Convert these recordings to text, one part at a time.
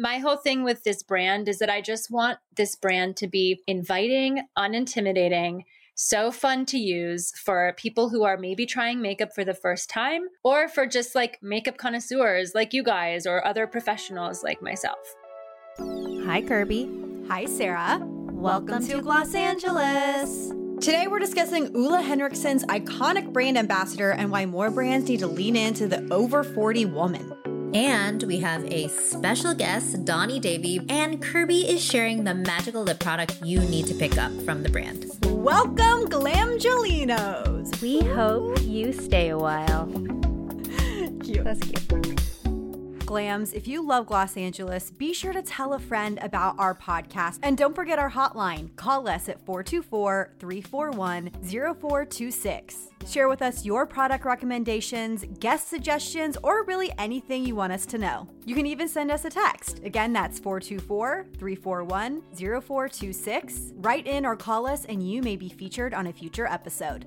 My whole thing with this brand is that I just want this brand to be inviting, unintimidating, so fun to use for people who are maybe trying makeup for the first time or for just like makeup connoisseurs like you guys or other professionals like myself. Hi, Kirby. Hi, Sarah. Welcome, Welcome to Gloss Angeles. Today, we're discussing Ula Henriksen's iconic brand ambassador and why more brands need to lean into the over 40 woman. And we have a special guest, Donni Davy, and Kirby is sharing the magical lip product you need to pick up from the brand. Welcome, Glamgelinos! We hope you stay a while. cute. That's cute. Glams, if you love Gloss Angeles, be sure to tell a friend about our podcast. And don't forget our hotline. Call us at 424 341 0426. Share with us your product recommendations, guest suggestions, or really anything you want us to know. You can even send us a text. Again, that's 424 341 0426. Write in or call us, and you may be featured on a future episode.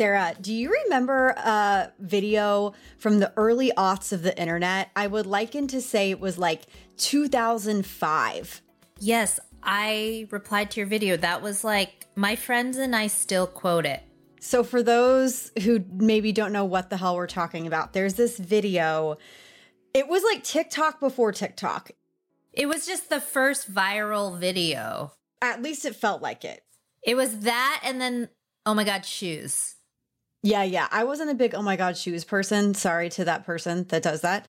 Sarah, do you remember a video from the early aughts of the internet? I would liken to say it was like 2005. Yes, I replied to your video. That was like my friends and I still quote it. So, for those who maybe don't know what the hell we're talking about, there's this video. It was like TikTok before TikTok. It was just the first viral video. At least it felt like it. It was that, and then, oh my God, shoes. Yeah, yeah. I wasn't a big oh my god shoes person. Sorry to that person that does that.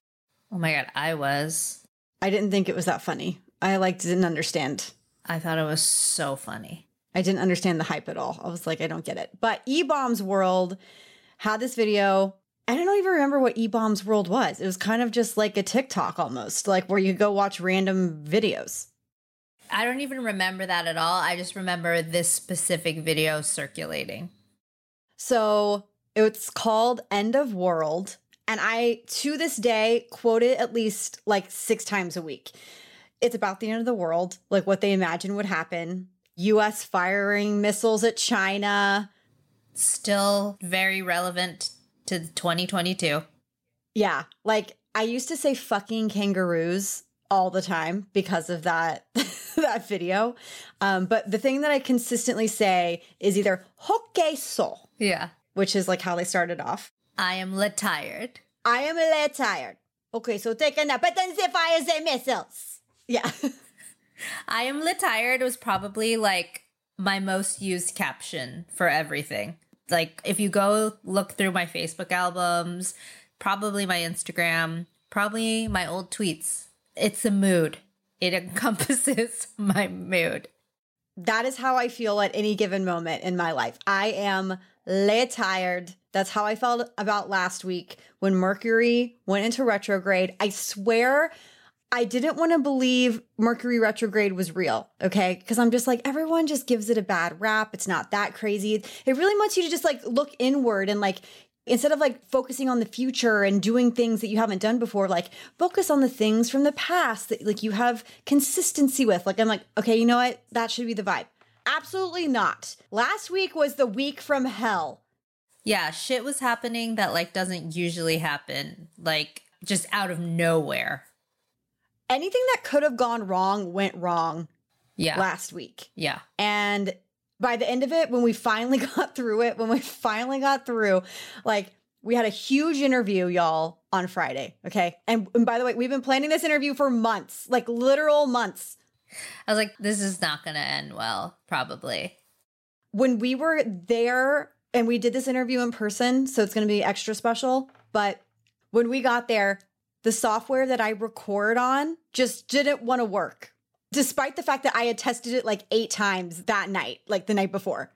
Oh my god, I was. I didn't think it was that funny. I like didn't understand. I thought it was so funny. I didn't understand the hype at all. I was like, I don't get it. But E Bombs World had this video. I don't even remember what E Bombs World was. It was kind of just like a TikTok almost, like where you go watch random videos. I don't even remember that at all. I just remember this specific video circulating. So it's called End of World. And I, to this day, quote it at least like six times a week. It's about the end of the world, like what they imagine would happen. US firing missiles at China. Still very relevant to 2022. Yeah. Like I used to say fucking kangaroos all the time because of that that video. Um, but the thing that I consistently say is either hokke so. Yeah. Which is like how they started off. I am lit tired. I am lit tired. Okay, so take a nap, but then the fire the missiles. Yeah. I am lit tired was probably like my most used caption for everything. Like if you go look through my Facebook albums, probably my Instagram, probably my old tweets it's a mood. It encompasses my mood. That is how I feel at any given moment in my life. I am lay tired. That's how I felt about last week when Mercury went into retrograde. I swear I didn't want to believe Mercury retrograde was real, okay? Because I'm just like, everyone just gives it a bad rap. It's not that crazy. It really wants you to just like look inward and like instead of like focusing on the future and doing things that you haven't done before like focus on the things from the past that like you have consistency with like i'm like okay you know what that should be the vibe absolutely not last week was the week from hell yeah shit was happening that like doesn't usually happen like just out of nowhere anything that could have gone wrong went wrong yeah last week yeah and by the end of it, when we finally got through it, when we finally got through, like we had a huge interview, y'all, on Friday. Okay. And, and by the way, we've been planning this interview for months, like literal months. I was like, this is not going to end well, probably. When we were there and we did this interview in person, so it's going to be extra special. But when we got there, the software that I record on just didn't want to work despite the fact that I had tested it like eight times that night, like the night before.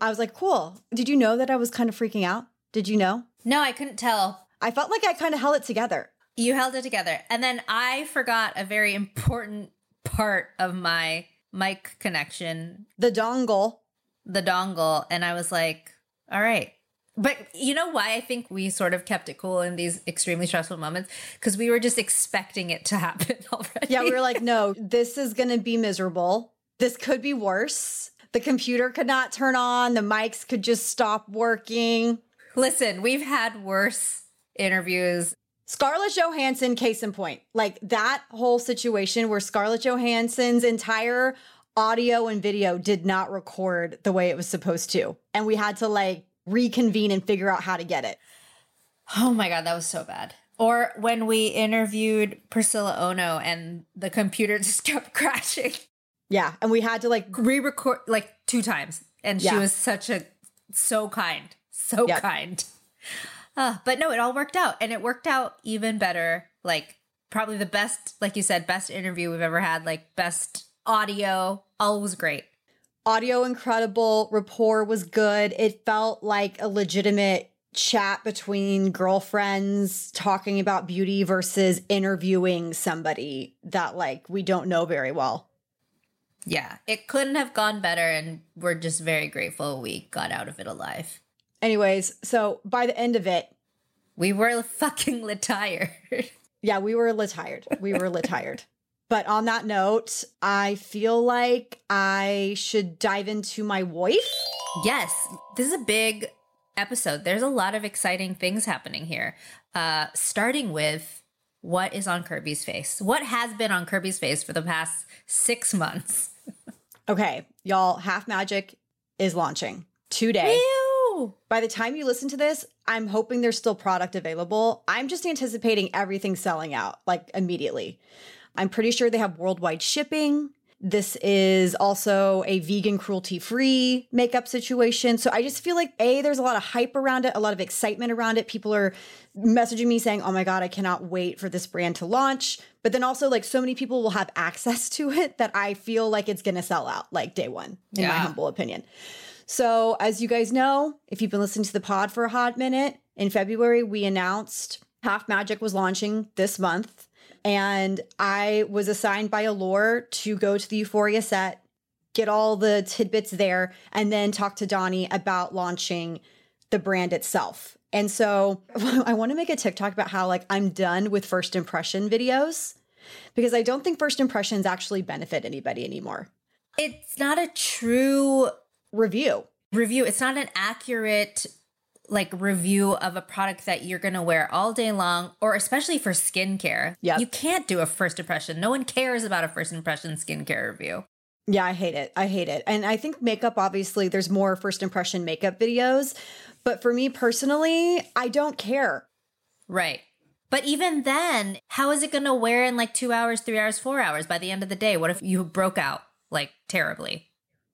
I was like, cool. Did you know that I was kind of freaking out? Did you know? No, I couldn't tell. I felt like I kind of held it together. You held it together. And then I forgot a very important part of my mic connection, The dongle. the dongle. And I was like, all right. But you know why I think we sort of kept it cool in these extremely stressful moments? Because we were just expecting it to happen already. Yeah, we were like, no, this is going to be miserable. This could be worse. The computer could not turn on. The mics could just stop working. listen, we've had worse interviews. Scarlett Johansson, case in point, like that whole situation where Scarlett Johansson's entire audio and video did not record the way it was supposed to. And we had to like reconvene and figure out how to get it. Oh my God, that was so bad. Or when we interviewed Priscilla Ono and the computer just kept crashing. Yeah. And we had to like, re-record like two times and she was such a so kind so Yep. kind uh, but no it all worked out and it worked out even better like probably the best like you said best interview we've ever had like best audio all was great audio incredible, rapport was good. It felt like a legitimate chat between girlfriends talking about beauty versus interviewing somebody that like we don't know very well. yeah it couldn't have gone better and we're just very grateful we got out of it alive Anyways, so by the end of it, we were fucking lit tired yeah, we were tired. We were tired. But on that note, I feel like I should dive into my wife. Yes, this is a big episode. There's a lot of exciting things happening here. Uh, starting with what is on Kirby's face? What has been on Kirby's face for the past six months? Okay, y'all, Half Magic is launching today. Ew. By the time you listen to this, I'm hoping there's still product available. I'm just anticipating everything selling out like immediately. I'm pretty sure they have worldwide shipping. This is also a vegan cruelty free makeup situation. So I just feel like A, there's a lot of hype around it, a lot of excitement around it. People are messaging me saying, oh my God, I cannot wait for this brand to launch. But then also, like, so many people will have access to it that I feel like it's going to sell out like day one, in my humble opinion. So, as you guys know, if you've been listening to the pod for a hot minute, in February, we announced Half Magic was launching this month. And I was assigned by Allure to go to the Euphoria set, get all the tidbits there, and then talk to Donni about launching the brand itself. And so I want to make a TikTok about how, like, I'm done with first impression videos because I don't think first impressions actually benefit anybody anymore. It's not a true Review. review. It's not an accurate like review of a product that you're going to wear all day long or especially for skincare. Yep. You can't do a first impression. No one cares about a first impression skincare review. Yeah, I hate it. I hate it. And I think makeup, obviously, there's more first impression makeup videos. But for me personally, I don't care. Right. But even then, how is it going to wear in like two hours, three hours, four hours by the end of the day? What if you broke out like terribly?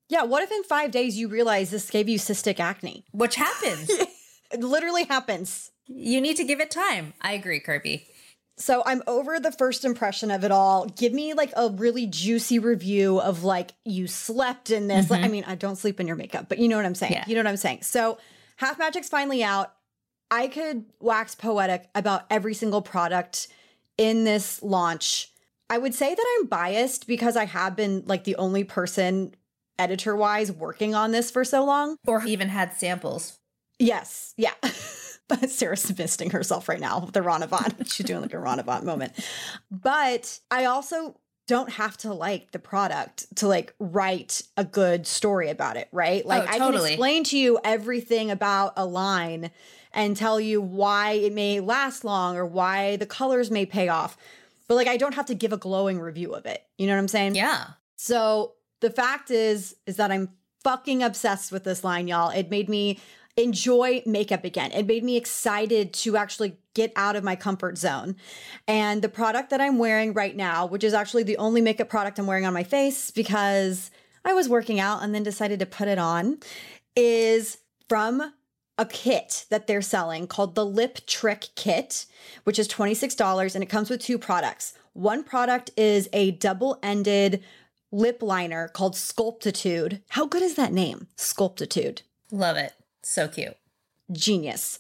Yeah, what if in five days you realize this gave you cystic acne? Which happens. It literally happens. you need to give it time. I agree, Kirby. So I'm over the first impression of it all. Give me like a really juicy review of like you slept in this. Like, I mm-hmm. mean, I don't sleep in your makeup, but you know what I'm saying. Yeah. You know what I'm saying. So Half Magic's finally out. I could wax poetic about every single product in this launch. I would say that I'm biased because I have been like the only person editor wise working on this for so long. Or even had samples. Yes, yeah. But Sarah's misting herself right now with the Ronavant. She's doing like a Ronavant moment. But I also don't have to like the product to like write a good story about it, right? Like Oh, I can explain to you everything about a line and tell you why it may last long or why the colors may pay off. But like I don't have to give a glowing review of it. You know what I'm saying? Yeah. So the fact is, is that I'm fucking obsessed with this line, y'all. It made me enjoy makeup again. It made me excited to actually get out of my comfort zone. And the product that I'm wearing right now, which is actually the only makeup product I'm wearing on my face because I was working out and then decided to put it on, is from a kit that they're selling called the Lip Trick Kit, which is $26 and it comes with two products. One product is a double ended lip liner called Sculptitude. How good is that name? Sculptitude. Love it. So cute. Genius.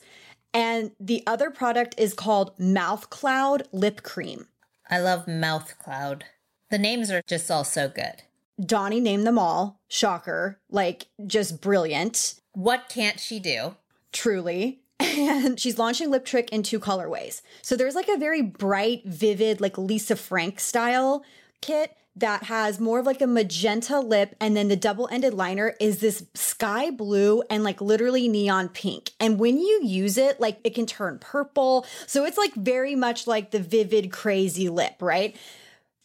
And the other product is called Mouth Cloud Lip Cream. I love Mouth Cloud. The names are just all so good. Donni named them all. Shocker. Like, just brilliant. What can't she do? truly. And she's launching Lip Trick in two colorways. So there's like a very bright, vivid, like Lisa Frank style kit that has more of like a magenta lip. And then the double ended liner is this sky blue and like literally neon pink. And when you use it, like it can turn purple. So it's like very much like the vivid, crazy lip, right?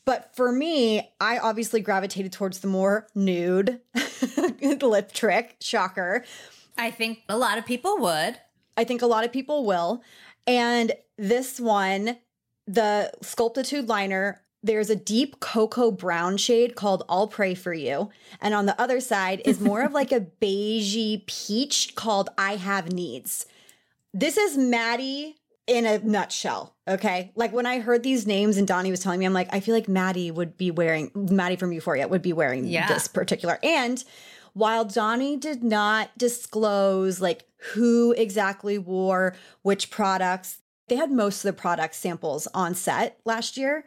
But for me, I obviously gravitated towards the more nude lip trick. Shocker. I think a lot of people would. I think a lot of people will. And this one, the Sculptitude liner, there's a deep cocoa brown shade called I'll Pray for You. And on the other side is more of like a beigey peach called I Have Needs. This is Maddie in a nutshell. Okay. Like when I heard these names and Donni was telling me, I'm like, I feel like Maddie would be wearing, Maddie from Euphoria would be wearing Yeah. this particular. And while Donni did not disclose like who exactly wore which products, they had most of the product samples on set last year.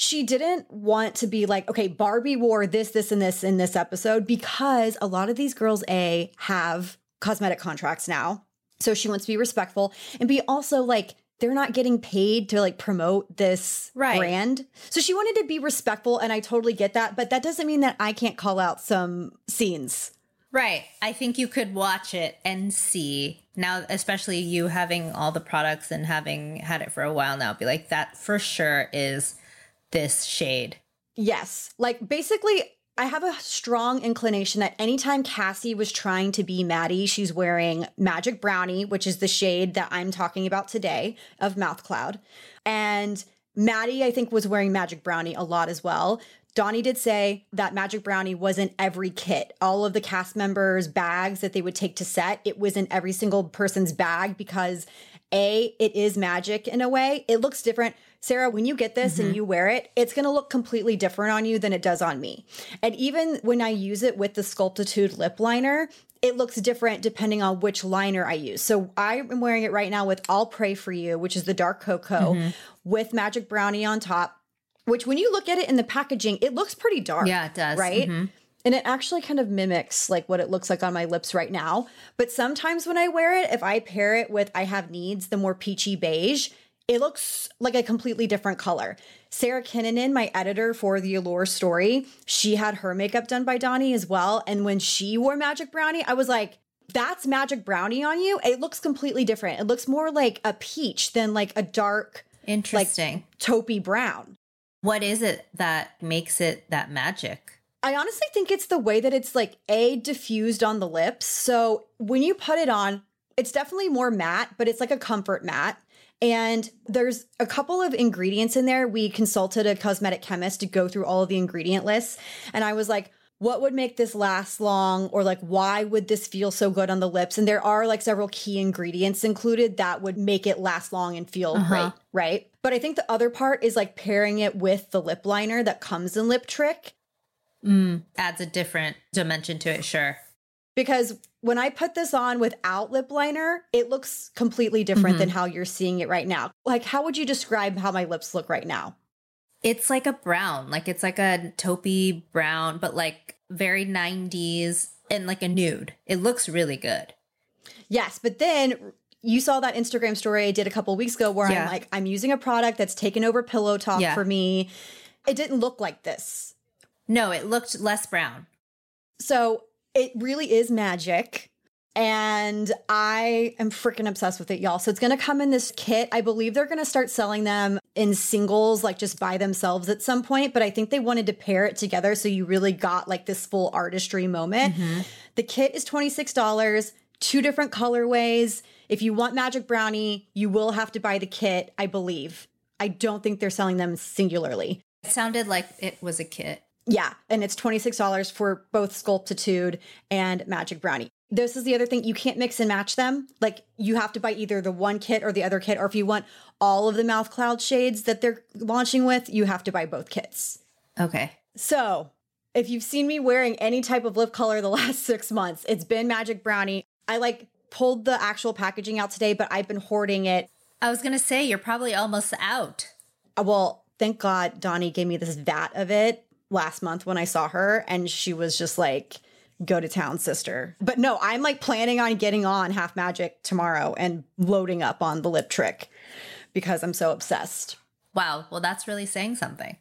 She didn't want to be like, okay, Barbie wore this, this, and this in this episode because a lot of these girls, A, have cosmetic contracts now. So she wants to be respectful and be also like, they're not getting paid to like promote this Right. brand. So she wanted to be respectful, and I totally get that. But that doesn't mean that I can't call out some scenes. Right. I think you could watch it and see now, especially you having all the products and having had it for a while now, be like, that for sure is this shade. Yes. Like basically, I have a strong inclination that anytime Cassie was trying to be Maddie, she's wearing Magic Brownie, which is the shade that I'm talking about today of Mouth Cloud. And Maddie, I think, was wearing Magic Brownie a lot as well. Donni did say that Magic Brownie was in every kit. All of the cast members' bags that they would take to set, it was in every single person's bag because A, it is magic in a way. It looks different. Sarah, when you get this and you wear it, it's going to look completely different on you than it does on me. And even when I use it with the Sculptitude lip liner, it looks different depending on which liner I use. So I am wearing it right now with I'll Pray for You, which is the dark cocoa with Magic Brownie on top, which when you look at it in the packaging, it looks pretty dark. Yeah, it does. Right? Mhm. And it actually kind of mimics like what it looks like on my lips right now. But sometimes when I wear it, if I pair it with I Have Needs, the more peachy beige, it looks like a completely different color. Sarah Kinnanen, my editor for the Allure story, she had her makeup done by Donni as well. And when she wore Magic Brownie, I was like, that's Magic Brownie on you. It looks completely different. It looks more like a peach than like a dark, Interesting. taupey brown. what is it that makes it that magic? I honestly think it's the way that it's like a diffused on the lips. So when you put it on, it's definitely more matte, but it's like a comfort matte. And there's a couple of ingredients in there. We consulted a cosmetic chemist to go through all of the ingredient lists. And I was like, what would make this last long? Or like, why would this feel so good on the lips? And there are like several key ingredients included that would make it last long and feel great, right? But I think the other part is like pairing it with the lip liner that comes in Lip Trick. mm, Adds a different dimension to it, sure. Because when I put this on without lip liner, it looks completely different than mm-hmm. how you're seeing it right now. Like, how would you describe how my lips look right now? It's like a brown, like it's like a taupey brown, but like very 90s and like a nude. It looks really good. Yes, but then you saw that Instagram story I did a couple weeks ago where Yeah. I'm like, I'm using a product that's taken over Pillow Talk Yeah. for me. It didn't look like this. No, it looked less brown. So it really is magic. And I am freaking obsessed with it, y'all. So it's going to come in this kit. I believe they're going to start selling them in singles, like just by themselves at some point. But I think they wanted to pair it together. So you really got like this full artistry moment. Mm-hmm. The kit is $26, two different colorways. If you want Magic Brownie, you will have to buy the kit, I believe. I don't think they're selling them singularly. It sounded like it was a kit. Yeah, and it's $26 for both Sculptitude and Magic Brownie. This is the other thing. You can't mix and match them. Like, you have to buy either the one kit or the other kit. Or if you want all of the mouth cloud shades that they're launching with, you have to buy both kits. Okay. So, if you've seen me wearing any type of lip color the last six months, it's been Magic Brownie. I like pulled the actual packaging out today, but I've been hoarding it. I was gonna say you're probably almost out. Uh, Well, thank God Donni gave me this vat of it last month when I saw her, and she was just like, go to town, sister. But no, I'm like planning on getting on Half Magic tomorrow and loading up on the lip trick because I'm so obsessed. Wow. Well, that's really saying something.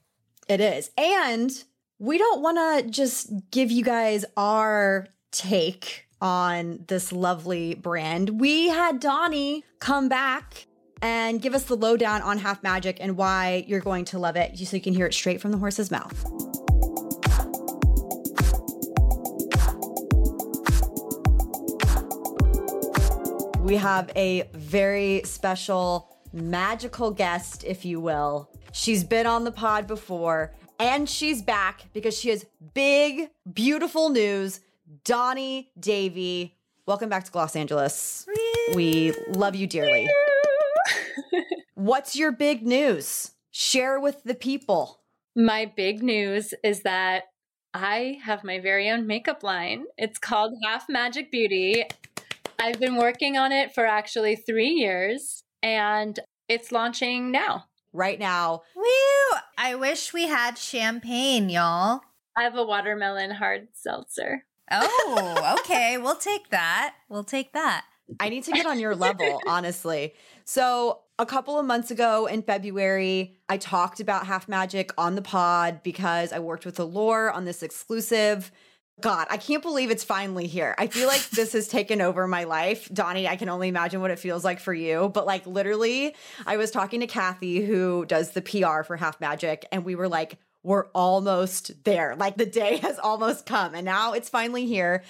It is. And we don't want to just give you guys our take on this lovely brand. We had Donni come back and give us the lowdown on Half Magic and why you're going to love it so you can hear it straight from the horse's mouth. We have a very special magical guest, if you will. She's been on the pod before and she's back because she has big, beautiful news. Donni Davy, welcome back to Gloss Angeles. We love you dearly. What's your big news? Share with the people. My big news is that I have my very own makeup line. It's called Half Magic Beauty. I've been working on it for actually three years and it's launching now. Right now, Woo! I wish we had champagne, y'all. I have a watermelon hard seltzer. Oh, okay. we'll take that. We'll take that. I need to get on your level, honestly. So, a couple of months ago in February, I talked about Half Magic on the pod because I worked with Allure on this exclusive. God, I can't believe it's finally here. I feel like this has taken over my life. Donni, I can only imagine what it feels like for you. But like literally, I was talking to Kathy, who does the PR for Half Magic, and we were like, we're almost there. Like the day has almost come, and now it's finally here.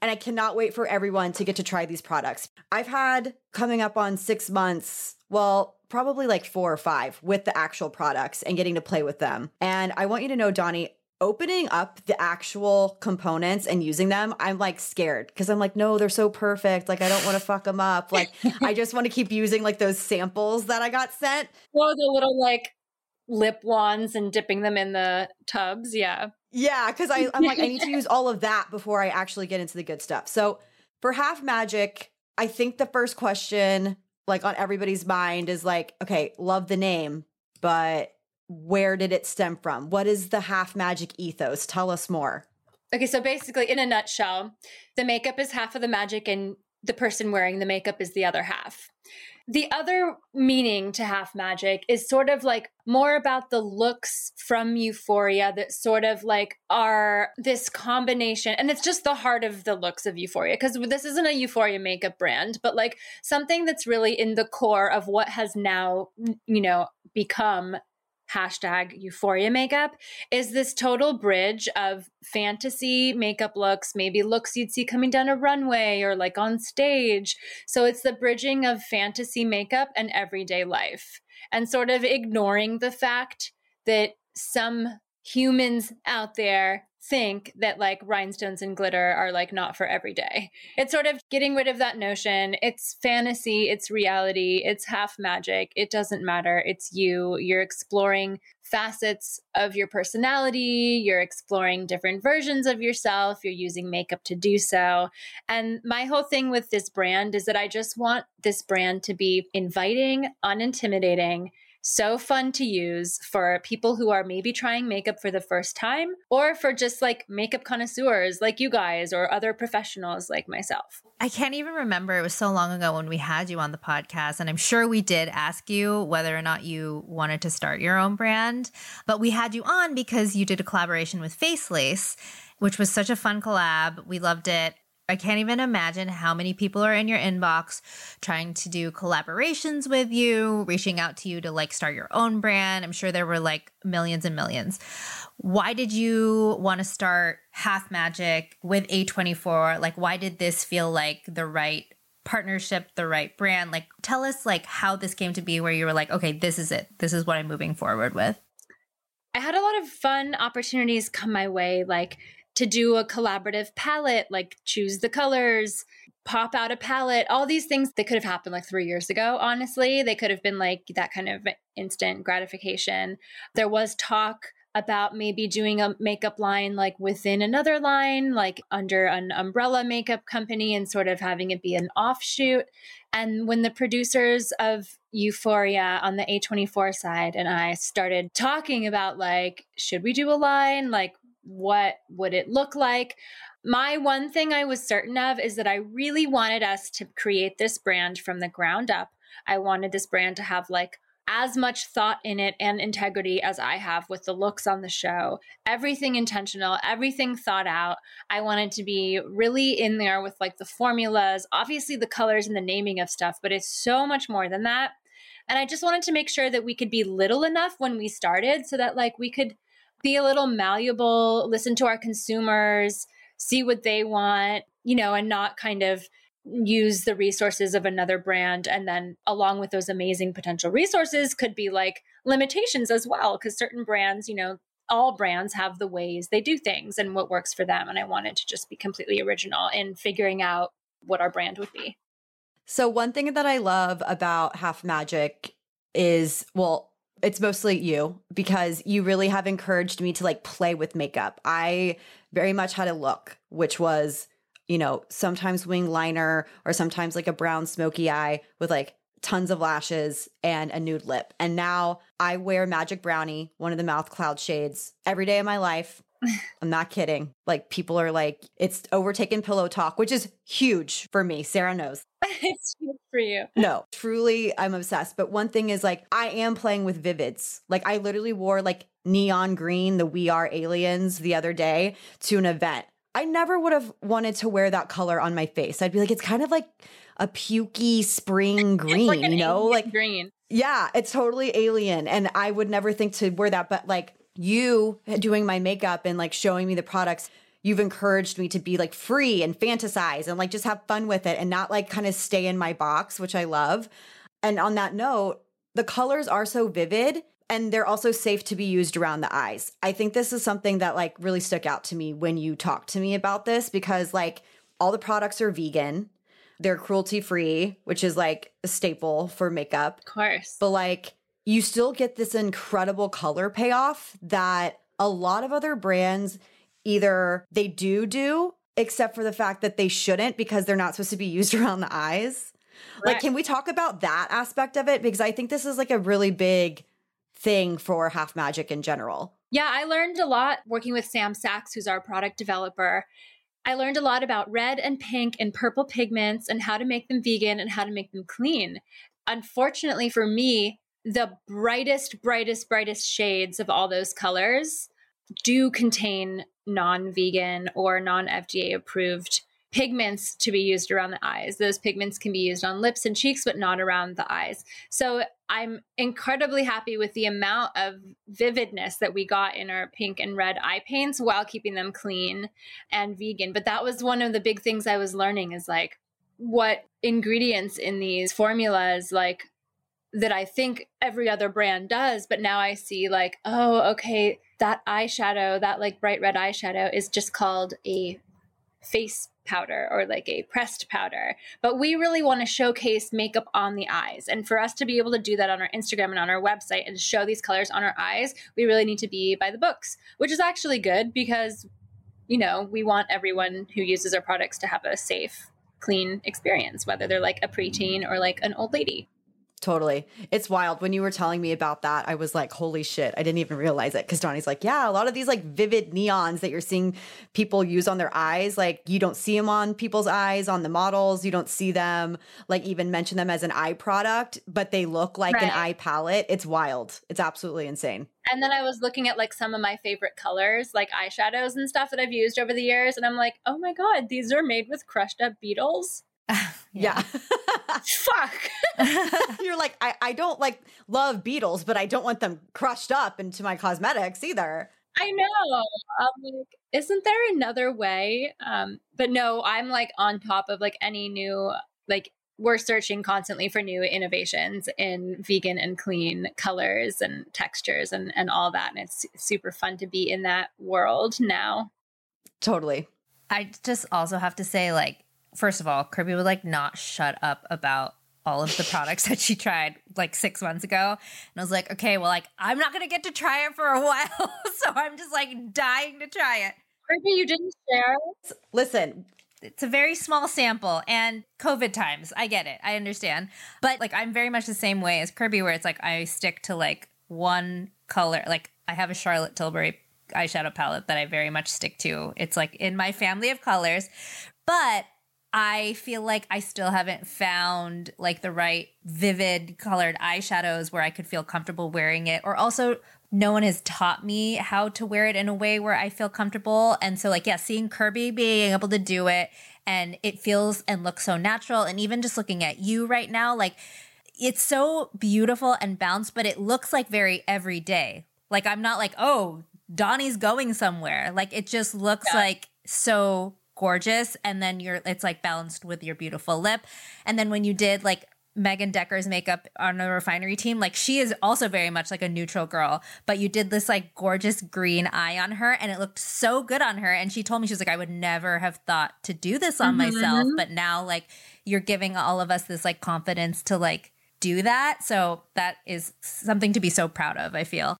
And I cannot wait for everyone to get to try these products. I've had coming up on six months, well, probably like four or five with the actual products and getting to play with them. And I want you to know, Donni, opening up the actual components and using them, I'm like scared because I'm like, no, they're so perfect. Like, I don't want to fuck them up. Like, I just want to keep using like those samples that I got sent. Or the little like lip wands and dipping them in the tubs. Yeah. Yeah, because I, I'm like, I need to use all of that before I actually get into the good stuff. So for Half Magic, I think the first question, like on everybody's mind, is like, okay, love the name, but where did it stem from? What is the Half Magic ethos? Tell us more. Okay, so basically, in a nutshell, the makeup is half of the magic, and the person wearing the makeup is the other half. The other meaning to half magic is sort of like more about the looks from Euphoria that sort of like are this combination, and it's just the heart of the looks of Euphoria because this isn't a Euphoria makeup brand, but like something that's really in the core of what has now, you know, become hashtag euphoria makeup is this total bridge of fantasy makeup looks maybe looks you'd see coming down a runway or like on stage. So it's the bridging of fantasy makeup and everyday life and sort of ignoring the fact that some humans out there think that like rhinestones and glitter are like not for every day. It's sort of getting rid of that notion. It's fantasy, it's reality, it's half magic. It doesn't matter. It's you. You're exploring facets of your personality, you're exploring different versions of yourself, you're using makeup to do so. And my whole thing with this brand is that I just want this brand to be inviting, unintimidating, so fun to use for people who are maybe trying makeup for the first time or for just like makeup connoisseurs like you guys or other professionals like myself. I can't even remember. It was so long ago when we had you on the podcast. And I'm sure we did ask you whether or not you wanted to start your own brand. But we had you on because you did a collaboration with Facelace, which was such a fun collab. We loved it. I can't even imagine how many people are in your inbox trying to do collaborations with you, reaching out to you to like start your own brand. I'm sure there were like millions and millions. Why did you want to start Half Magic with A24? Like, why did this feel like the right partnership, the right brand? Like, tell us like how this came to be where you were like, okay, this is it. This is what I'm moving forward with. I had a lot of fun opportunities come my way, like to do a collaborative palette, like choose the colors, pop out a palette, all these things that could have happened like three years ago, honestly. They could have been like that kind of instant gratification. There was talk about maybe doing a makeup line like within another line, like under an umbrella makeup company and sort of having it be an offshoot. And when the producers of Euphoria on the A24 side and I started talking about like, should we do a line? Like, what would it look like? My one thing I was certain of is that I really wanted us to create this brand from the ground up. I wanted this brand to have like as much thought in it and integrity as I have with the looks on the show. Everything intentional, everything thought out. I wanted to be really in there with like the formulas, obviously the colors and the naming of stuff, but it's so much more than that. And I just wanted to make sure that we could be little enough when we started so that like we could be a little malleable, listen to our consumers, see what they want, you know, and not kind of use the resources of another brand. And then along with those amazing potential resources could be like limitations as well because certain brands you know all brands have the ways they do things and what works for them. And i wanted to just be completely original in figuring out what our brand would be. So one thing that i love about half magic is well it's mostly you because you really have encouraged me to like play with makeup i very much had a look which was you know, sometimes wing liner or sometimes like a brown smoky eye with like tons of lashes and a nude lip. And now I wear Magic Brownie, one of the mouth cloud shades, every day of my life. I'm not kidding. Like people are like, it's overtaken pillow talk, which is huge for me. Sarah knows. it's huge for you. No, truly, I'm obsessed. But one thing is like, I am playing with vivids. Like I literally wore like neon green, the We Are Aliens the other day to an event. I never would have wanted to wear that color on my face. I'd be like, it's kind of like a pukey spring green, like you know? Like green. Yeah, it's totally alien. And I would never think to wear that. But like you doing my makeup and like showing me the products, you've encouraged me to be like free and fantasize and like just have fun with it and not like kind of stay in my box, which I love. And on that note, the colors are so vivid and they're also safe to be used around the eyes. I think this is something that like really stuck out to me when you talked to me about this because like all the products are vegan. They're cruelty free, which is like a staple for makeup. Of course. But like you still get this incredible color payoff that a lot of other brands either they do do except for the fact that they shouldn't because they're not supposed to be used around the eyes. Right. Like can we talk about that aspect of it because I think this is like a really big thing for half magic in general. Yeah, I learned a lot working with Sam Sachs, who's our product developer. I learned a lot about red and pink and purple pigments and how to make them vegan and how to make them clean. Unfortunately for me, the brightest, brightest, brightest shades of all those colors do contain non vegan or non FDA approved pigments to be used around the eyes. Those pigments can be used on lips and cheeks, but not around the eyes. So I'm incredibly happy with the amount of vividness that we got in our pink and red eye paints while keeping them clean and vegan. But that was one of the big things I was learning is like what ingredients in these formulas like that I think every other brand does, but now I see like, oh, okay, that eyeshadow, that like bright red eyeshadow is just called a face powder or like a pressed powder. But we really want to showcase makeup on the eyes. And for us to be able to do that on our Instagram and on our website and show these colors on our eyes, we really need to be by the books, which is actually good because, you know, we want everyone who uses our products to have a safe, clean experience, whether they're like a preteen or like an old lady. Totally. It's wild. When you were telling me about that, I was like, holy shit. I didn't even realize it. Cause Donni's like, yeah, a lot of these like vivid neons that you're seeing people use on their eyes, like you don't see them on people's eyes, on the models. You don't see them like even mention them as an eye product, but they look like right. an eye palette. It's wild. It's absolutely insane. And then I was looking at like some of my favorite colors, like eyeshadows and stuff that I've used over the years. And I'm like, oh my God, these are made with crushed up beetles. yeah. Fuck. You're like, I, I don't like love beetles, but I don't want them crushed up into my cosmetics either. I know. Um, like, isn't there another way? Um, but no, I'm like on top of like any new like we're searching constantly for new innovations in vegan and clean colors and textures and and all that, and it's super fun to be in that world now. Totally. I just also have to say, like, first of all, Kirby would like not shut up about all of the products that she tried like six months ago. And I was like, okay, well, like, I'm not going to get to try it for a while. so I'm just like dying to try it. Kirby, you didn't share. Listen, It's a very small sample and COVID times. I get it. I understand. But like, I'm very much the same way as Kirby, where it's like I stick to like one color. Like, I have a Charlotte Tilbury eyeshadow palette that I very much stick to. It's like in my family of colors. But I feel like I still haven't found like the right vivid colored eyeshadows where I could feel comfortable wearing it. Or also, no one has taught me how to wear it in a way where I feel comfortable. And so, like, yeah, seeing Kirby being able to do it and it feels and looks so natural. And even just looking at you right now, like, it's so beautiful and balanced, but it looks like very everyday. Like, I'm not like, oh, Donni's going somewhere. Like, it just looks Yeah. like so gorgeous and then you're it's like balanced with your beautiful lip and then when you did like Megan Decker's makeup on the refinery team like she is also very much like a neutral girl but you did this like gorgeous green eye on her and it looked so good on her and she told me she was like I would never have thought to do this on mm-hmm. myself but now like you're giving all of us this like confidence to like do that so that is something to be so proud of I feel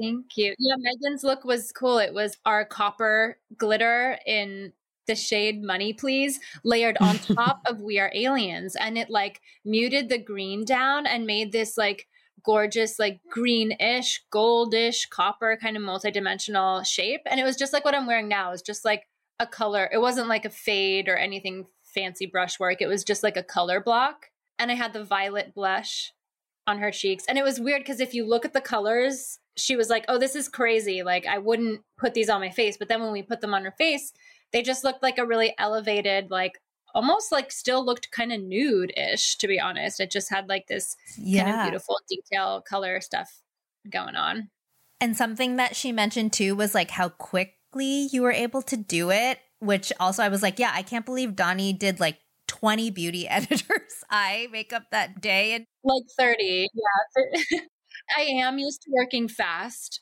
Thank you. Yeah, Megan's look was cool. It was our copper glitter in the shade Money Please layered on top of We Are Aliens. And it like muted the green down and made this like gorgeous, like greenish, goldish, copper kind of multidimensional shape. And it was just like what I'm wearing now. It's just like a color. It wasn't like a fade or anything fancy brushwork. It was just like a color block. And I had the violet blush on her cheeks. And it was weird because if you look at the colors, she was like, Oh, this is crazy. Like, I wouldn't put these on my face. But then when we put them on her face, they just looked like a really elevated, like almost like still looked kind of nude ish, to be honest. It just had like this kind of beautiful detail color stuff going on. And something that she mentioned too was like how quickly you were able to do it, which also I was like, yeah, I can't believe Donni did like 20 beauty editors eye makeup that day. And Like 30. Yeah. I am used to working fast.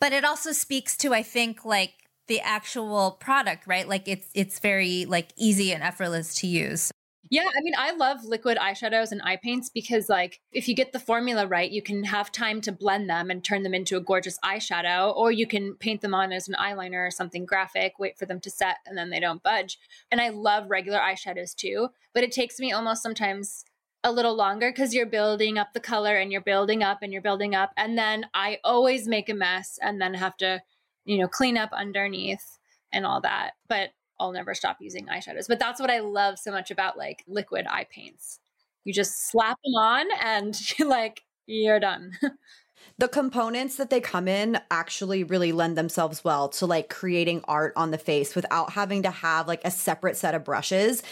but it also speaks to I think like the actual product, right? Like it's it's very like easy and effortless to use. Yeah, I mean, I love liquid eyeshadows and eye paints because, like, if you get the formula right, you can have time to blend them and turn them into a gorgeous eyeshadow, or you can paint them on as an eyeliner or something graphic, wait for them to set, and then they don't budge. And I love regular eyeshadows too, but it takes me almost sometimes a little longer because you're building up the color and you're building up and you're building up. And then I always make a mess and then have to, you know, clean up underneath and all that. But I'll never stop using eyeshadows. But that's what I love so much about like liquid eye paints. You just slap them on and you're like you're done. the components that they come in actually really lend themselves well to like creating art on the face without having to have like a separate set of brushes.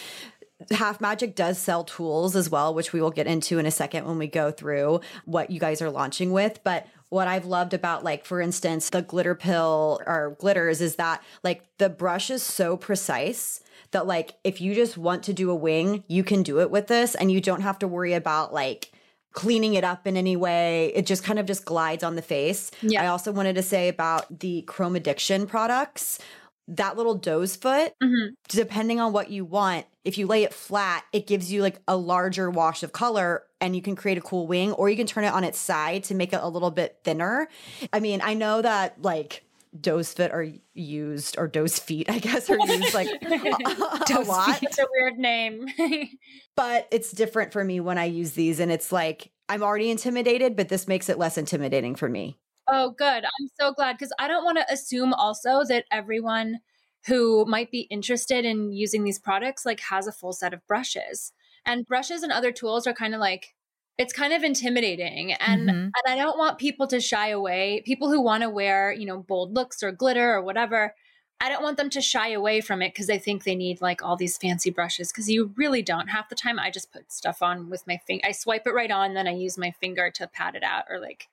Half Magic does sell tools as well, which we will get into in a second when we go through what you guys are launching with. But what I've loved about, like, for instance, the glitter pill or glitters is that, like, the brush is so precise that, like, if you just want to do a wing, you can do it with this and you don't have to worry about, like, cleaning it up in any way. It just kind of just glides on the face. Yeah. I also wanted to say about the Chrome Addiction products. That little doe's foot, Mhm. depending on what you want, if you lay it flat, it gives you like a larger wash of color and you can create a cool wing, or you can turn it on its side to make it a little bit thinner. I mean, I know that like doe's foot are used, or doe's feet, I guess, are used like a, a lot It's a weird name. but it's different for me when I use these. And it's like, I'm already intimidated, but this makes it less intimidating for me. Oh, good. I'm so glad because I don't want to assume also that everyone who might be interested in using these products like has a full set of brushes. And brushes and other tools are kind of like it's kind of intimidating and Mhm. and I don't want people to shy away. People who want to wear, you know, bold looks or glitter or whatever, I don't want them to shy away from it because they think they need like all these fancy brushes because you really don't. Half the time I just put stuff on with my finger. I swipe it right on, then I use my finger to pat it out or like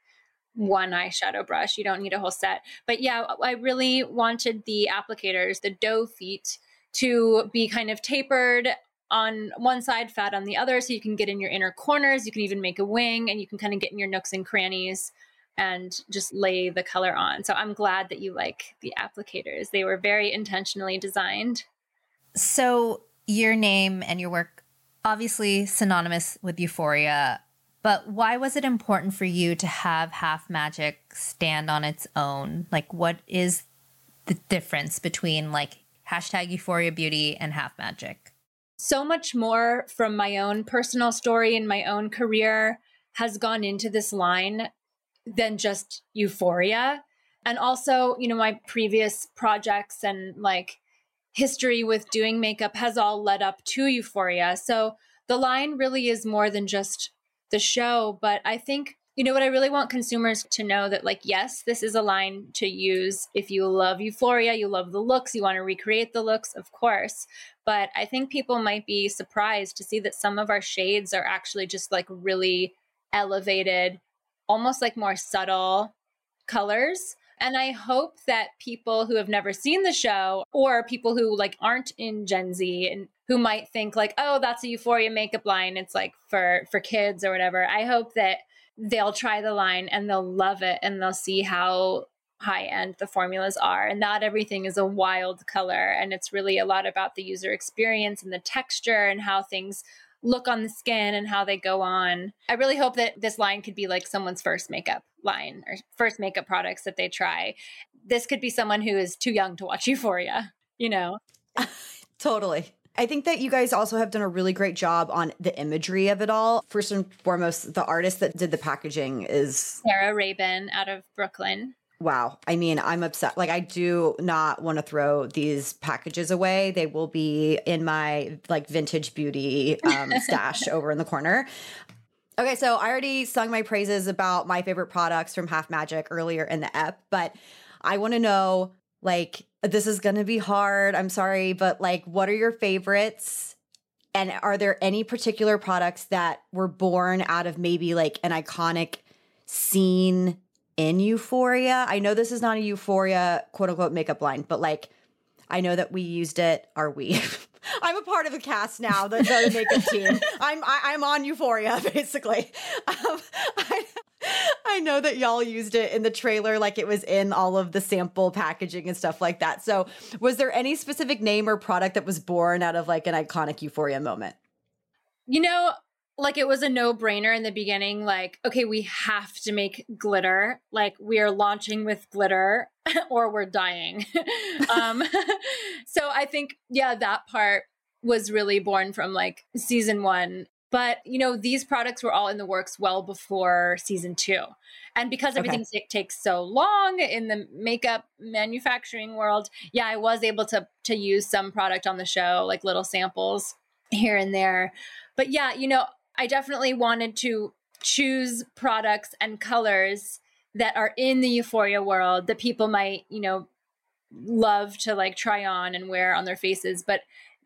one eyeshadow brush. You don't need a whole set. But yeah, I really wanted the applicators, the doe feet, to be kind of tapered on one side, fat on the other, so you can get in your inner corners. You can even make a wing and you can kind of get in your nooks and crannies and just lay the color on. So I'm glad that you like the applicators. They were very intentionally designed. So your name and your work obviously synonymous with Euphoria, but why was it important for you to have Half Magic stand on its own? Like, what is the difference between like hashtag Euphoria Beauty and Half Magic? So much more from my own personal story and my own career has gone into this line than just Euphoria. And also, you know, my previous projects and like history with doing makeup has all led up to Euphoria. So the line really is more than just the show. But I think, you know, what I really want consumers to know that, like, yes, this is a line to use if you love Euphoria, you love the looks, you want to recreate the looks, of course. But I think people might be surprised to see that some of our shades are actually just like really elevated, almost like more subtle colors. And I hope that people who have never seen the show or people who like aren't in Gen Z and who might think like, "Oh, that's a Euphoria makeup line. It's like for for kids or whatever." I hope that they'll try the line and they'll love it and they'll see how high end the formulas are and not everything is a wild color and it's really a lot about the user experience and the texture and how things look on the skin and how they go on. I really hope that this line could be like someone's first makeup line or first makeup products that they try. This could be someone who is too young to watch Euphoria, you know? totally. I think that you guys also have done a really great job on the imagery of it all. First and foremost, the artist that did the packaging is Sarah Rabin out of Brooklyn. Wow. I mean, I'm upset. Like, I do not want to throw these packages away. They will be in my like vintage beauty um, stash over in the corner. Okay, so I already sung my praises about my favorite products from Half Magic earlier in the ep, but I want to know like this is going to be hard. I'm sorry, but like what are your favorites? And are there any particular products that were born out of maybe like an iconic scene in Euphoria? I know this is not a Euphoria quote unquote makeup line, but like I know that we used it. Are we? I'm a part of the cast now, the, the makeup team. I'm I, am i am on Euphoria basically. Um, I, I know that y'all used it in the trailer, like it was in all of the sample packaging and stuff like that. So, was there any specific name or product that was born out of like an iconic Euphoria moment? You know, like it was a no brainer in the beginning. Like, okay, we have to make glitter. Like, we are launching with glitter or we're dying. um, so I think, yeah, that part was really born from like season one. But, you know, these products were all in the works well before season two. And because everything okay. t- takes so long in the makeup manufacturing world, yeah, I was able to to use some product on the show, like little samples here and there. But yeah, you know, I definitely wanted to choose products and colors that are in the euphoria world that people might, you know, love to like try on and wear on their faces. But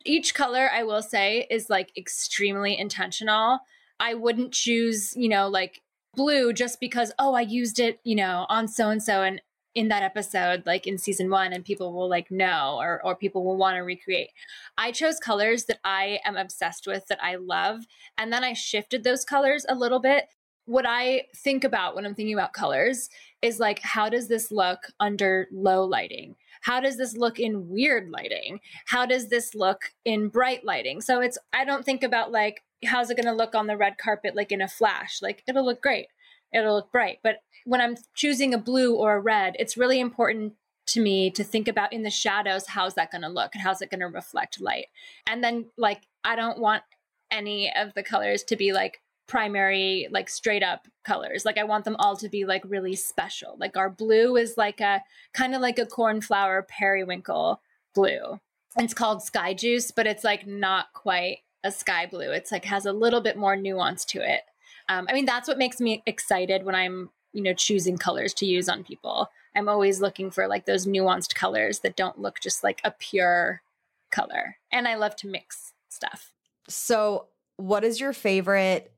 each color, I will say, is like extremely intentional. I wouldn't choose, you know, like blue just because, oh, I used it, you know, on so and so and in that episode like in season one and people will like know or or people will want to recreate. I chose colors that i am obsessed with that i love and then i shifted those colors a little bit. What i think about when i'm thinking about colors is like how does this look under low lighting? How does this look in weird lighting? How does this look in bright lighting? So it's i don't think about like how's it going to look on the red carpet like in a flash like it'll look great it'll look bright. But when I'm choosing a blue or a red, it's really important to me to think about in the shadows how's that going to look and how's it going to reflect light. And then like I don't want any of the colors to be like primary like straight up colors. Like I want them all to be like really special. Like our blue is like a kind of like a cornflower periwinkle blue. It's called sky juice, but it's like not quite a sky blue. It's like has a little bit more nuance to it. Um, I mean, that's what makes me excited when I'm, you know, choosing colors to use on people. I'm always looking for like those nuanced colors that don't look just like a pure color. And I love to mix stuff. So, what is your favorite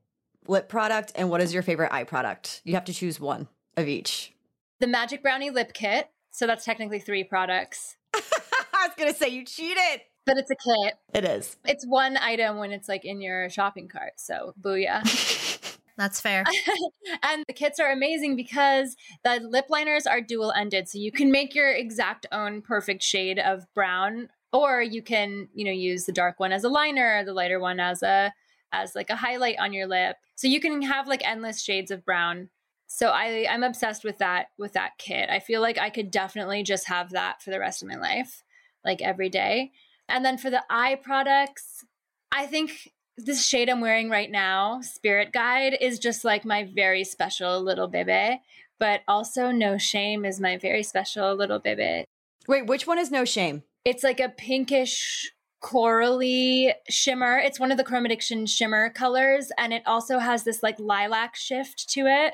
lip product and what is your favorite eye product? You have to choose one of each. The Magic Brownie Lip Kit. So, that's technically three products. I was going to say you cheated. But it's a kit. It is. It's one item when it's like in your shopping cart. So, booyah. That's fair. and the kits are amazing because the lip liners are dual ended. So you can make your exact own perfect shade of brown, or you can, you know, use the dark one as a liner, the lighter one as a as like a highlight on your lip. So you can have like endless shades of brown. So I I'm obsessed with that with that kit. I feel like I could definitely just have that for the rest of my life, like every day. And then for the eye products, I think this shade I'm wearing right now, Spirit Guide, is just like my very special little baby. But also, No Shame is my very special little baby. Wait, which one is no shame? It's like a pinkish corally shimmer. It's one of the Chrome Addiction shimmer colors, and it also has this like lilac shift to it.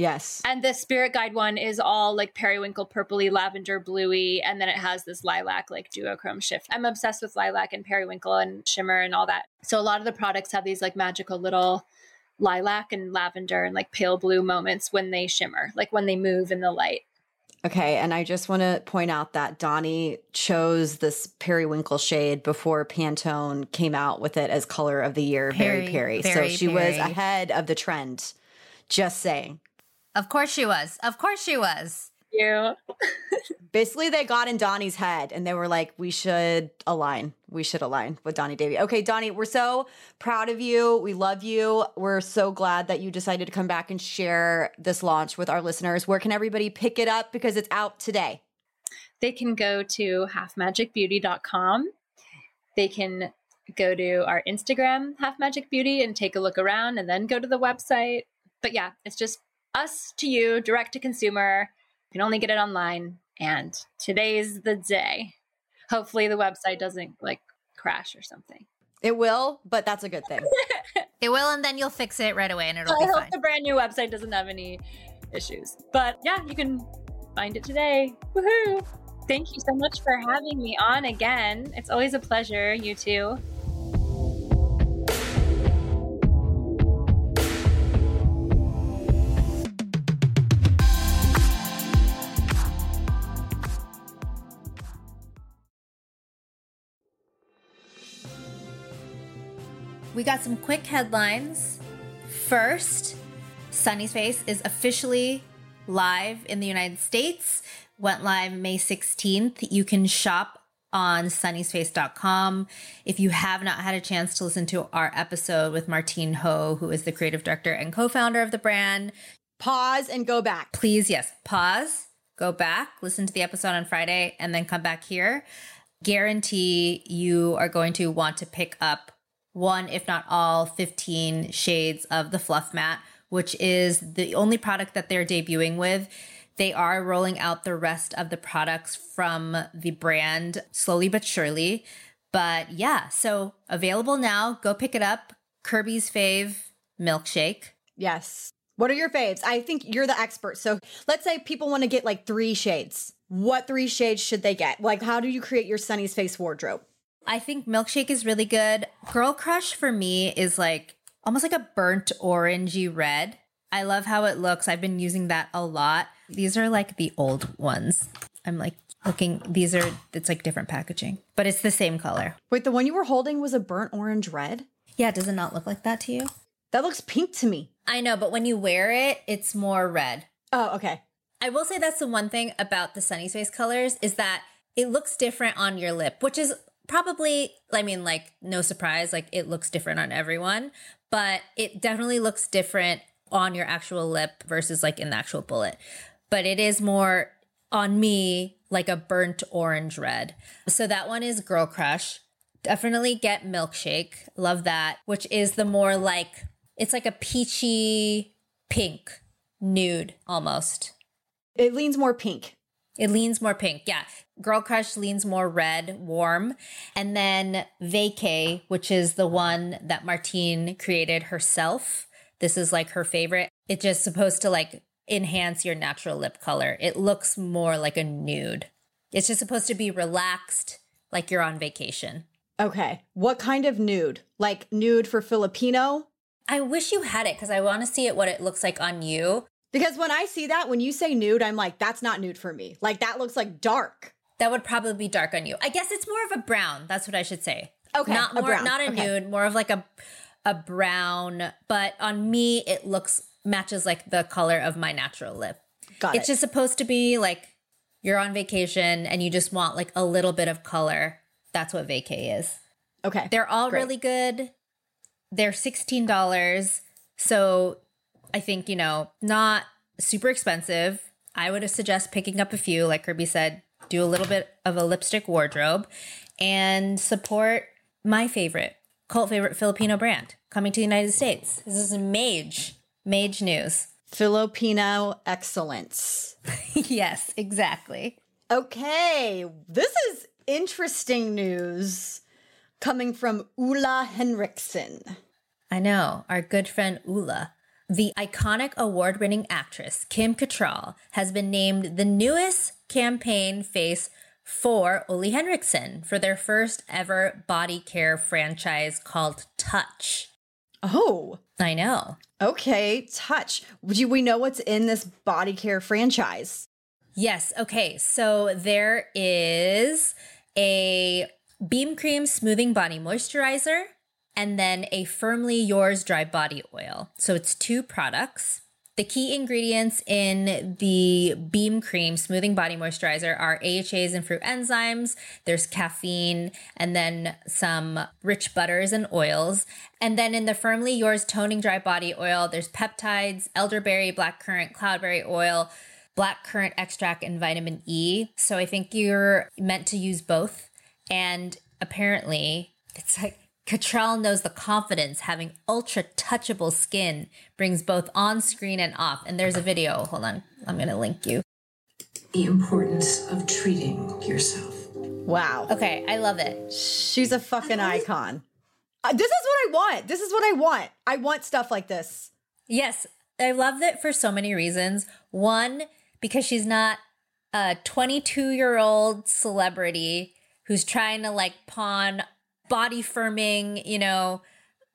Yes. And the Spirit Guide one is all like periwinkle purpley, lavender bluey, and then it has this lilac like duochrome shift. I'm obsessed with lilac and periwinkle and shimmer and all that. So a lot of the products have these like magical little lilac and lavender and like pale blue moments when they shimmer, like when they move in the light. Okay, and I just want to point out that Donni chose this periwinkle shade before Pantone came out with it as color of the year, very Very, Peri. So very she was ahead of the trend. Just saying. Of course she was. Of course she was. You. Basically, they got in Donni's head and they were like, we should align. We should align with Donni Davy. Okay, Donni, we're so proud of you. We love you. We're so glad that you decided to come back and share this launch with our listeners. Where can everybody pick it up? Because it's out today. They can go to halfmagicbeauty.com. They can go to our Instagram, Half Magic Beauty, and take a look around and then go to the website. But yeah, it's just us to you, direct to consumer. You can only get it online. And today's the day. Hopefully, the website doesn't like crash or something. It will, but that's a good thing. It will, and then you'll fix it right away, and it'll I be hope fine. the brand new website doesn't have any issues. But yeah, you can find it today. Woohoo! Thank you so much for having me on again. It's always a pleasure, you two. We got some quick headlines. First, Sunnies Face is officially live in the United States. Went live May 16th. You can shop on sunniesface.com. If you have not had a chance to listen to our episode with Martine Ho, who is the creative director and co founder of the brand, Pause and go back. please, yes, pause, go back, listen to the episode on Friday, and then come back here. Guarantee you are going to want to pick up one, if not all, 15 shades of the Fluffmatte, which is the only product that they're debuting with. They are rolling out the rest of the products from the brand slowly but surely. But yeah, so available now. Go pick it up. Kirbie's fave milkshake. Yes. What are your faves? I think you're the expert. So let's say people want to get like three shades. What three shades should they get? Like, how do you create your Sunnies Face wardrobe? I think milkshake is really good. Girl crush for me is like almost like a burnt orangey red. I love how it looks. I've been using that a lot. These are like the old ones. I'm like looking, these are, it's like different packaging, but it's the same color. Wait, the one you were holding was a burnt orange red? Yeah, does it not look like that to you? That looks pink to me. I know, but when you wear it, it's more red. Oh, okay. I will say that's the one thing about the Sunnies Face colors is that it looks different on your lip, which is probably, I mean, like, no surprise, like, it looks different on everyone, but it definitely looks different on your actual lip versus like in the actual bullet. But it is more on me like a burnt orange red. So that one is Girl Crush. Definitely get Milkshake. Love that, which is the more like, it's like a peachy pink nude almost. It leans more pink. It leans more pink. Yeah. Girl Crush leans more red, warm. And then Vacay, which is the one that Martine created herself. This is like her favorite. It's just supposed to like enhance your natural lip color. It looks more like a nude. It's just supposed to be relaxed, like you're on vacation. Okay. What kind of nude? Like nude for Filipino? I wish you had it because I want to see it what it looks like on you. Because when I see that, when you say nude, I'm like, that's not nude for me. Like that looks like dark. That would probably be dark on you. I guess it's more of a brown. That's what I should say. Okay, not a more, brown. not a Okay. nude, more of like a a brown. But on me, it looks matches like the color of my natural lip. Got it's it. just supposed to be like you're on vacation and you just want like a little bit of color. That's what vacay is. okay. They're all Great. really good. They're $16. So I think, you know, not super expensive. I would suggest picking up a few, like Kirbie said, do a little bit of a lipstick wardrobe and support my favorite, cult favorite Filipino brand coming to the United States. This is Mage, Mage News. Filipino excellence. yes, exactly. Okay, this is interesting news coming from Ole Henriksen. I know, our good friend Ole. The iconic award winning actress Kim Cattrall has been named the newest campaign face for Ole Henriksen for their first ever body care franchise called Touch. Oh, I know. okay. Touch. Do we know what's in this body care franchise? Yes. Okay. So there is a Beam Cream Smoothing Body Moisturizer and then a Firmly Yours Dry Body Oil. So it's two products. The key ingredients in the Beam Cream Smoothing Body Moisturizer are AHAs and fruit enzymes. There's caffeine and then some rich butters and oils. And then in the Firmly Yours Toning Dry Body Oil, there's peptides, elderberry, blackcurrant, cloudberry oil, blackcurrant extract, and vitamin E. So I think you're meant to use both. And apparently, it's like Cattrall knows the confidence having ultra touchable skin brings both on screen and off. And there's a video. Hold on. I'm going to link you. the importance of treating yourself. Wow. Okay. I love it. She's a fucking icon. Uh, this is what I want. This is what I want. I want stuff like this. Yes. I love it for so many reasons. One, because she's not a 22 year old celebrity who's trying to like pawn body firming, you know,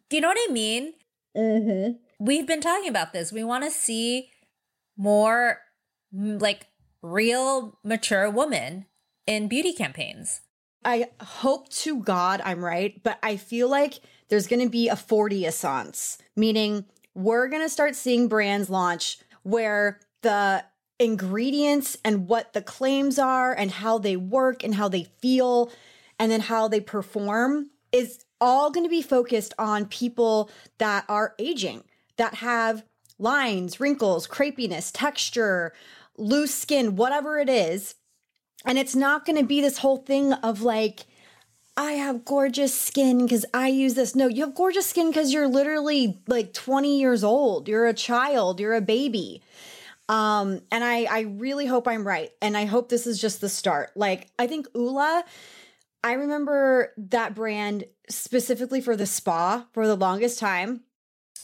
do you know what I mean? Mm-hmm. We've been talking about this. We want to see more like real mature woman in beauty campaigns. I hope to God I'm right, but I feel like there's going to be a 40 essence, meaning we're going to start seeing brands launch where the ingredients and what the claims are and how they work and how they feel and then how they perform is all going to be focused on people that are aging, that have lines, wrinkles, crepiness, texture, loose skin, whatever it is. And it's not going to be this whole thing of like, I have gorgeous skin because I use this. No, you have gorgeous skin because you're literally like 20 years old. You're a child, you're a baby. Um, and I, I really hope I'm right. And I hope this is just the start. Like, I think Ole, I remember that brand specifically for the spa for the longest time.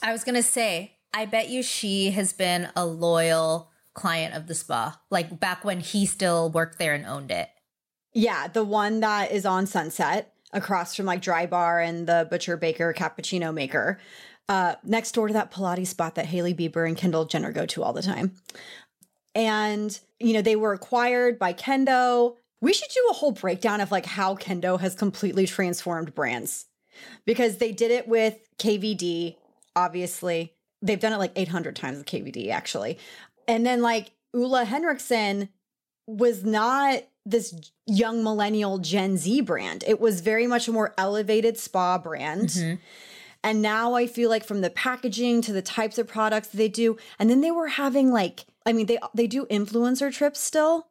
I was going to say, I bet you she has been a loyal client of the spa, like back when he still worked there and owned it. Yeah, the one that is on Sunset across from like Dry Bar and the Butcher Baker Cappuccino Maker, uh, next door to that Pilates spot that Hailey Bieber and Kendall Jenner go to all the time. And, you know, they were acquired by Kendo. We should do a whole breakdown of like how Kendo has completely transformed brands because they did it with KVD, obviously. They've done it like 800 times with KVD, actually. And then like Ole Henriksen was not this young millennial Gen Z brand. It was very much a more elevated spa brand. Mm-hmm. And now I feel like from the packaging to the types of products they do, and then they were having like, I mean, they they do influencer trips still.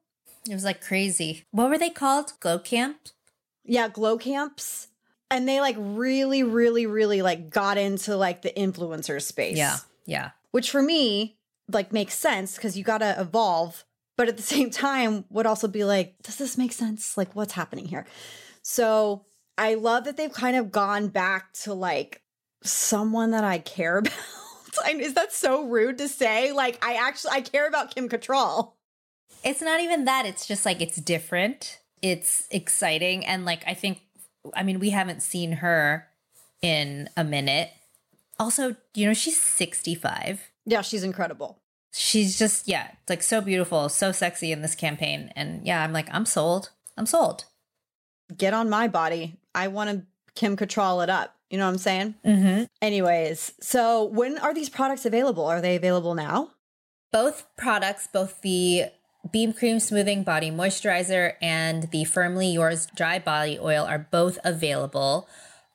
It was like crazy. What were they called? Glow Camp? Yeah, glow camps. And they like really, really, really like got into like the influencer space. Yeah. Yeah. Which for me, like makes sense because you gotta evolve. But at the same time, would also be like, does this make sense? Like, what's happening here? So I love that they've kind of gone back to like someone that I care about. I- Is that so rude to say? Like, I actually I care about Kim Cattrall. It's not even that. It's just like it's different. It's exciting. And like, I think, I mean, we haven't seen her in a minute. Also, you know, she's 65. Yeah, she's incredible. She's just, yeah, like so beautiful, so sexy in this campaign. And yeah, I'm like, I'm sold. I'm sold. Get on my body. I want to Kim Cattrall it up. You know what I'm saying? Mm-hmm. Anyways, so when are these products available? Are they available now? Both products, both the Beam Cream Smoothing Body Moisturizer and the Firmly Yours Dry Body Oil are both available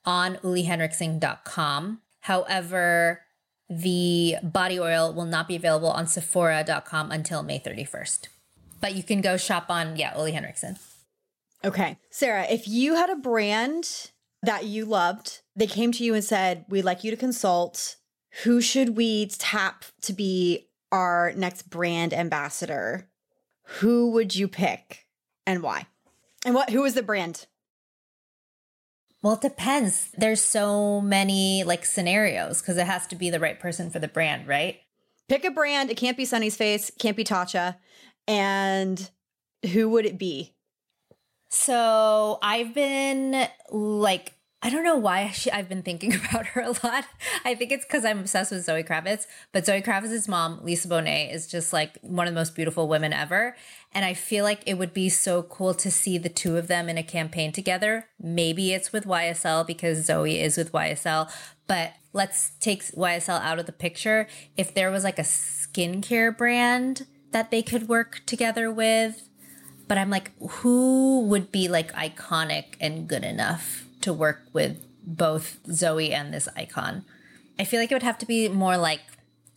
on olehenriksen.com. However, the body oil will not be available on Sephora.com until May 31st. But you can go shop on, yeah, Ole Henriksen. Okay. Sarah, if you had a brand that you loved, they came to you and said, We'd like you to consult. Who should we tap to be our next brand ambassador? Who would you pick and why? And what who is the brand? Well, it depends. There's so many like scenarios because it has to be the right person for the brand, right? Pick a brand. It can't be Sunnies Face, can't be Tatcha. And who would it be? So I've been like, I don't know why she, I've been thinking about her a lot. I think it's because I'm obsessed with Zoe Kravitz. But Zoe Kravitz's mom, Lisa Bonet, is just like one of the most beautiful women ever. And I feel like it would be so cool to see the two of them in a campaign together. Maybe it's with YSL because Zoe is with YSL. But let's take YSL out of the picture. If there was like a skincare brand that they could work together with, but I'm like, who would be like iconic and good enough to work with both Zoe and this icon? I feel like it would have to be more like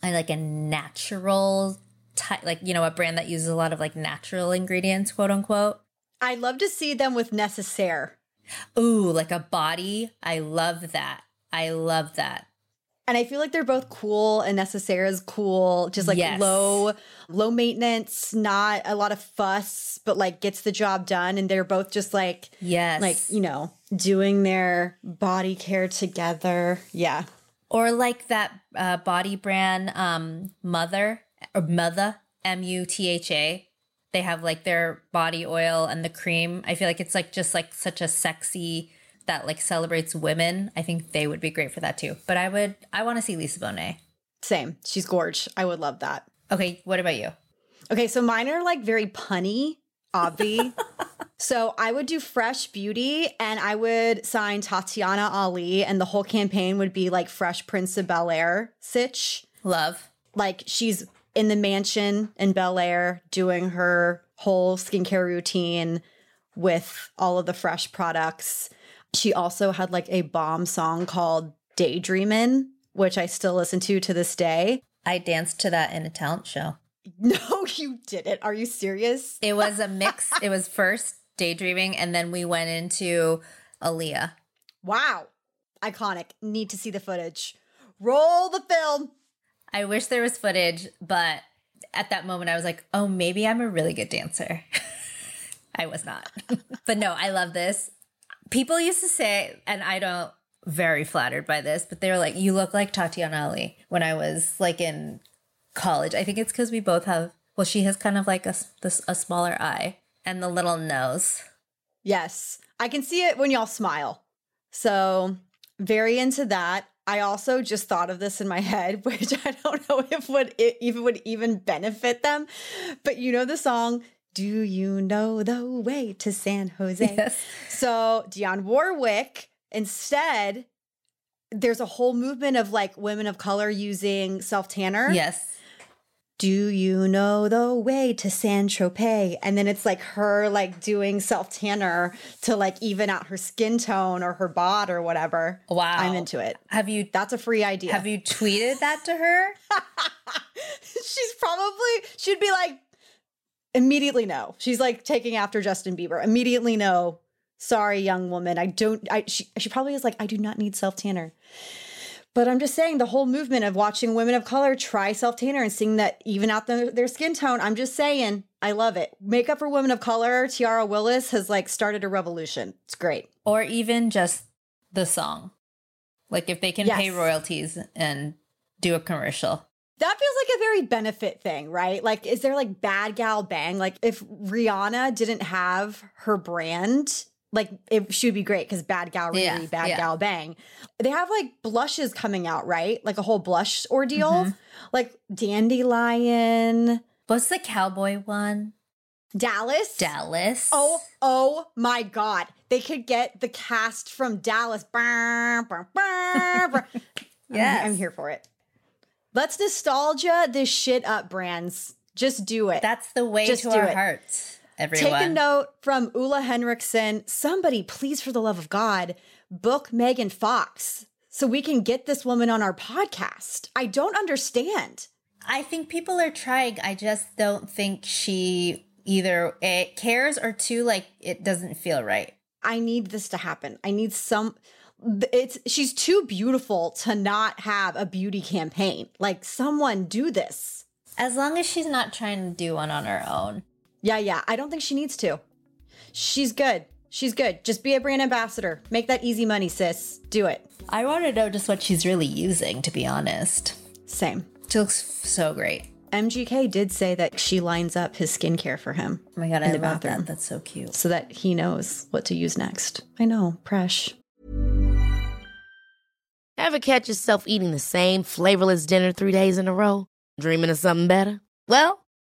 like a natural type, like you know, a brand that uses a lot of like natural ingredients, quote unquote. I'd love to see them with Necessaire. Ooh, like a body. I love that. I love that. And I feel like they're both cool and Necessaire is cool, just like Yes. low, low maintenance, not a lot of fuss, but like gets the job done. And they're both just like, Yes. like, you know, doing their body care together. Yeah. or like that uh, body brand um mother or mother m-u-t-h-a they have like their body oil and the cream i feel like it's like just like such a sexy that like celebrates women i think they would be great for that too but i would i want to see lisa bonet Same. She's gorge. I would love that. okay what about you Okay, so mine are like very punny, obvi. so I would do Fresh Beauty and I would sign Tatiana Ali, and the whole campaign would be like Fresh Prince of Bel Air sitch. love Like she's in the mansion in Bel Air doing her whole skincare routine with all of the fresh products. She also had like a bomb song called Daydreamin', which I still listen to to this day. i danced to that in a talent show No, you didn't. Are you serious? it was a mix it was first daydreaming and then we went into Aaliyah. Wow. Iconic. Need to see the footage. Roll the film. I wish there was footage, but at that moment I was like, oh, maybe I'm a really good dancer. I was not. but no, I love this. People used to say, and I don't very flattered by this, but they were like, you look like Tatiana Ali when I was like in college. I think it's because we both have, well, she has kind of like a, this, a smaller eye and the little nose. Yes. I can see it when y'all smile. So, very into that. I also just thought of this in my head, which I don't know if would it even would even benefit them. But you know the song Do you know the way to San Jose? Yes. So, Dionne Warwick instead there's a whole movement of like women of color using self tanner. Yes. Do you know the way to San Tropez? And then it's like her like doing self tanner to like even out her skin tone or her bod or whatever. Wow. I'm into it. Have you, That's a free idea. have you tweeted that to her? She's probably she'd be like immediately no. She's like taking after Justin Bieber. Immediately no. Sorry, young woman. I don't. I she she probably is like I do not need self tanner. But I'm just saying the whole movement of watching women of color try self tanner and seeing that even out their, their skin tone. I'm just saying I love it. Makeup for women of color. Tiara Willis has like started a revolution. It's great. or even just the song. Like if they can pay royalties and do a commercial. That feels like a very benefit thing, right? Like, is there like bad gal bang? Like, if Rihanna didn't have her brand, like it, she would be great because bad gal really, Yeah, bad yeah. gal bang. They have like blushes coming out, right? Like a whole blush ordeal, Mm-hmm. like Dandelion, What's the cowboy one? Dallas. Dallas. Oh, oh my God. They could get the cast from Dallas. Brr. I'm- I'm here for it. Let's nostalgia this shit up, brands. Just do it. that's the way Just to do our it. hearts. Everyone. Take a note from Ole Henriksen. Somebody, please, for the love of God, book Megan Fox so we can get this woman on our podcast. I don't understand. I think people are trying. I just don't think she either A, cares or two, like it doesn't feel right. I need this to happen. I need some it's she's too beautiful to not have a beauty campaign. Like someone do this. As long as she's not trying to do one on her own. Yeah, yeah. I don't think she needs to. She's good. She's good. Just be a brand ambassador. Make that easy money, sis. Do it. I want to know just what she's really using, to be honest. Same. She looks so great. MGK did say that she lines up his skincare for him. Oh my god, in I the love bathroom that. That's so cute. so that he knows what to use next. I know, Presh. Ever catch yourself eating the same flavorless dinner three days in a row? Dreaming of something better? Well,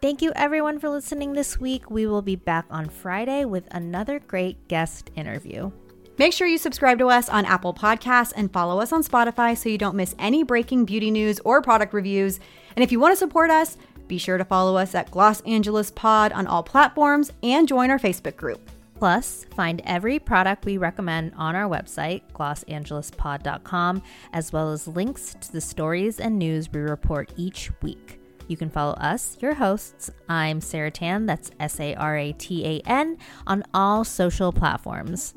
Thank you everyone for listening this week. We will be back on Friday with another great guest interview. Make sure you subscribe to us on Apple Podcasts and follow us on Spotify so you don't miss any breaking beauty news or product reviews. And if you want to support us, be sure to follow us at Gloss Angeles Pod on all platforms and join our Facebook group. Plus, find every product we recommend on our website, glossangelespod.com, as well as links to the stories and news we report each week. You can follow us, your hosts. I'm Sarah Tan, that's S A R A T A N, on all social platforms.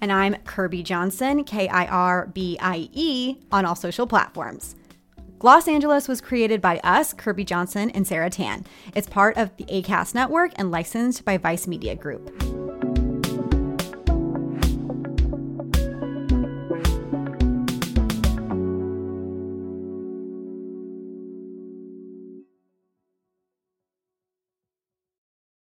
And I'm Kirbie Johnson, K I R B I E, on all social platforms. Gloss Angeles was created by us, Kirbie Johnson and Sarah Tan. It's part of the ACAST network and licensed by Vice Media Group.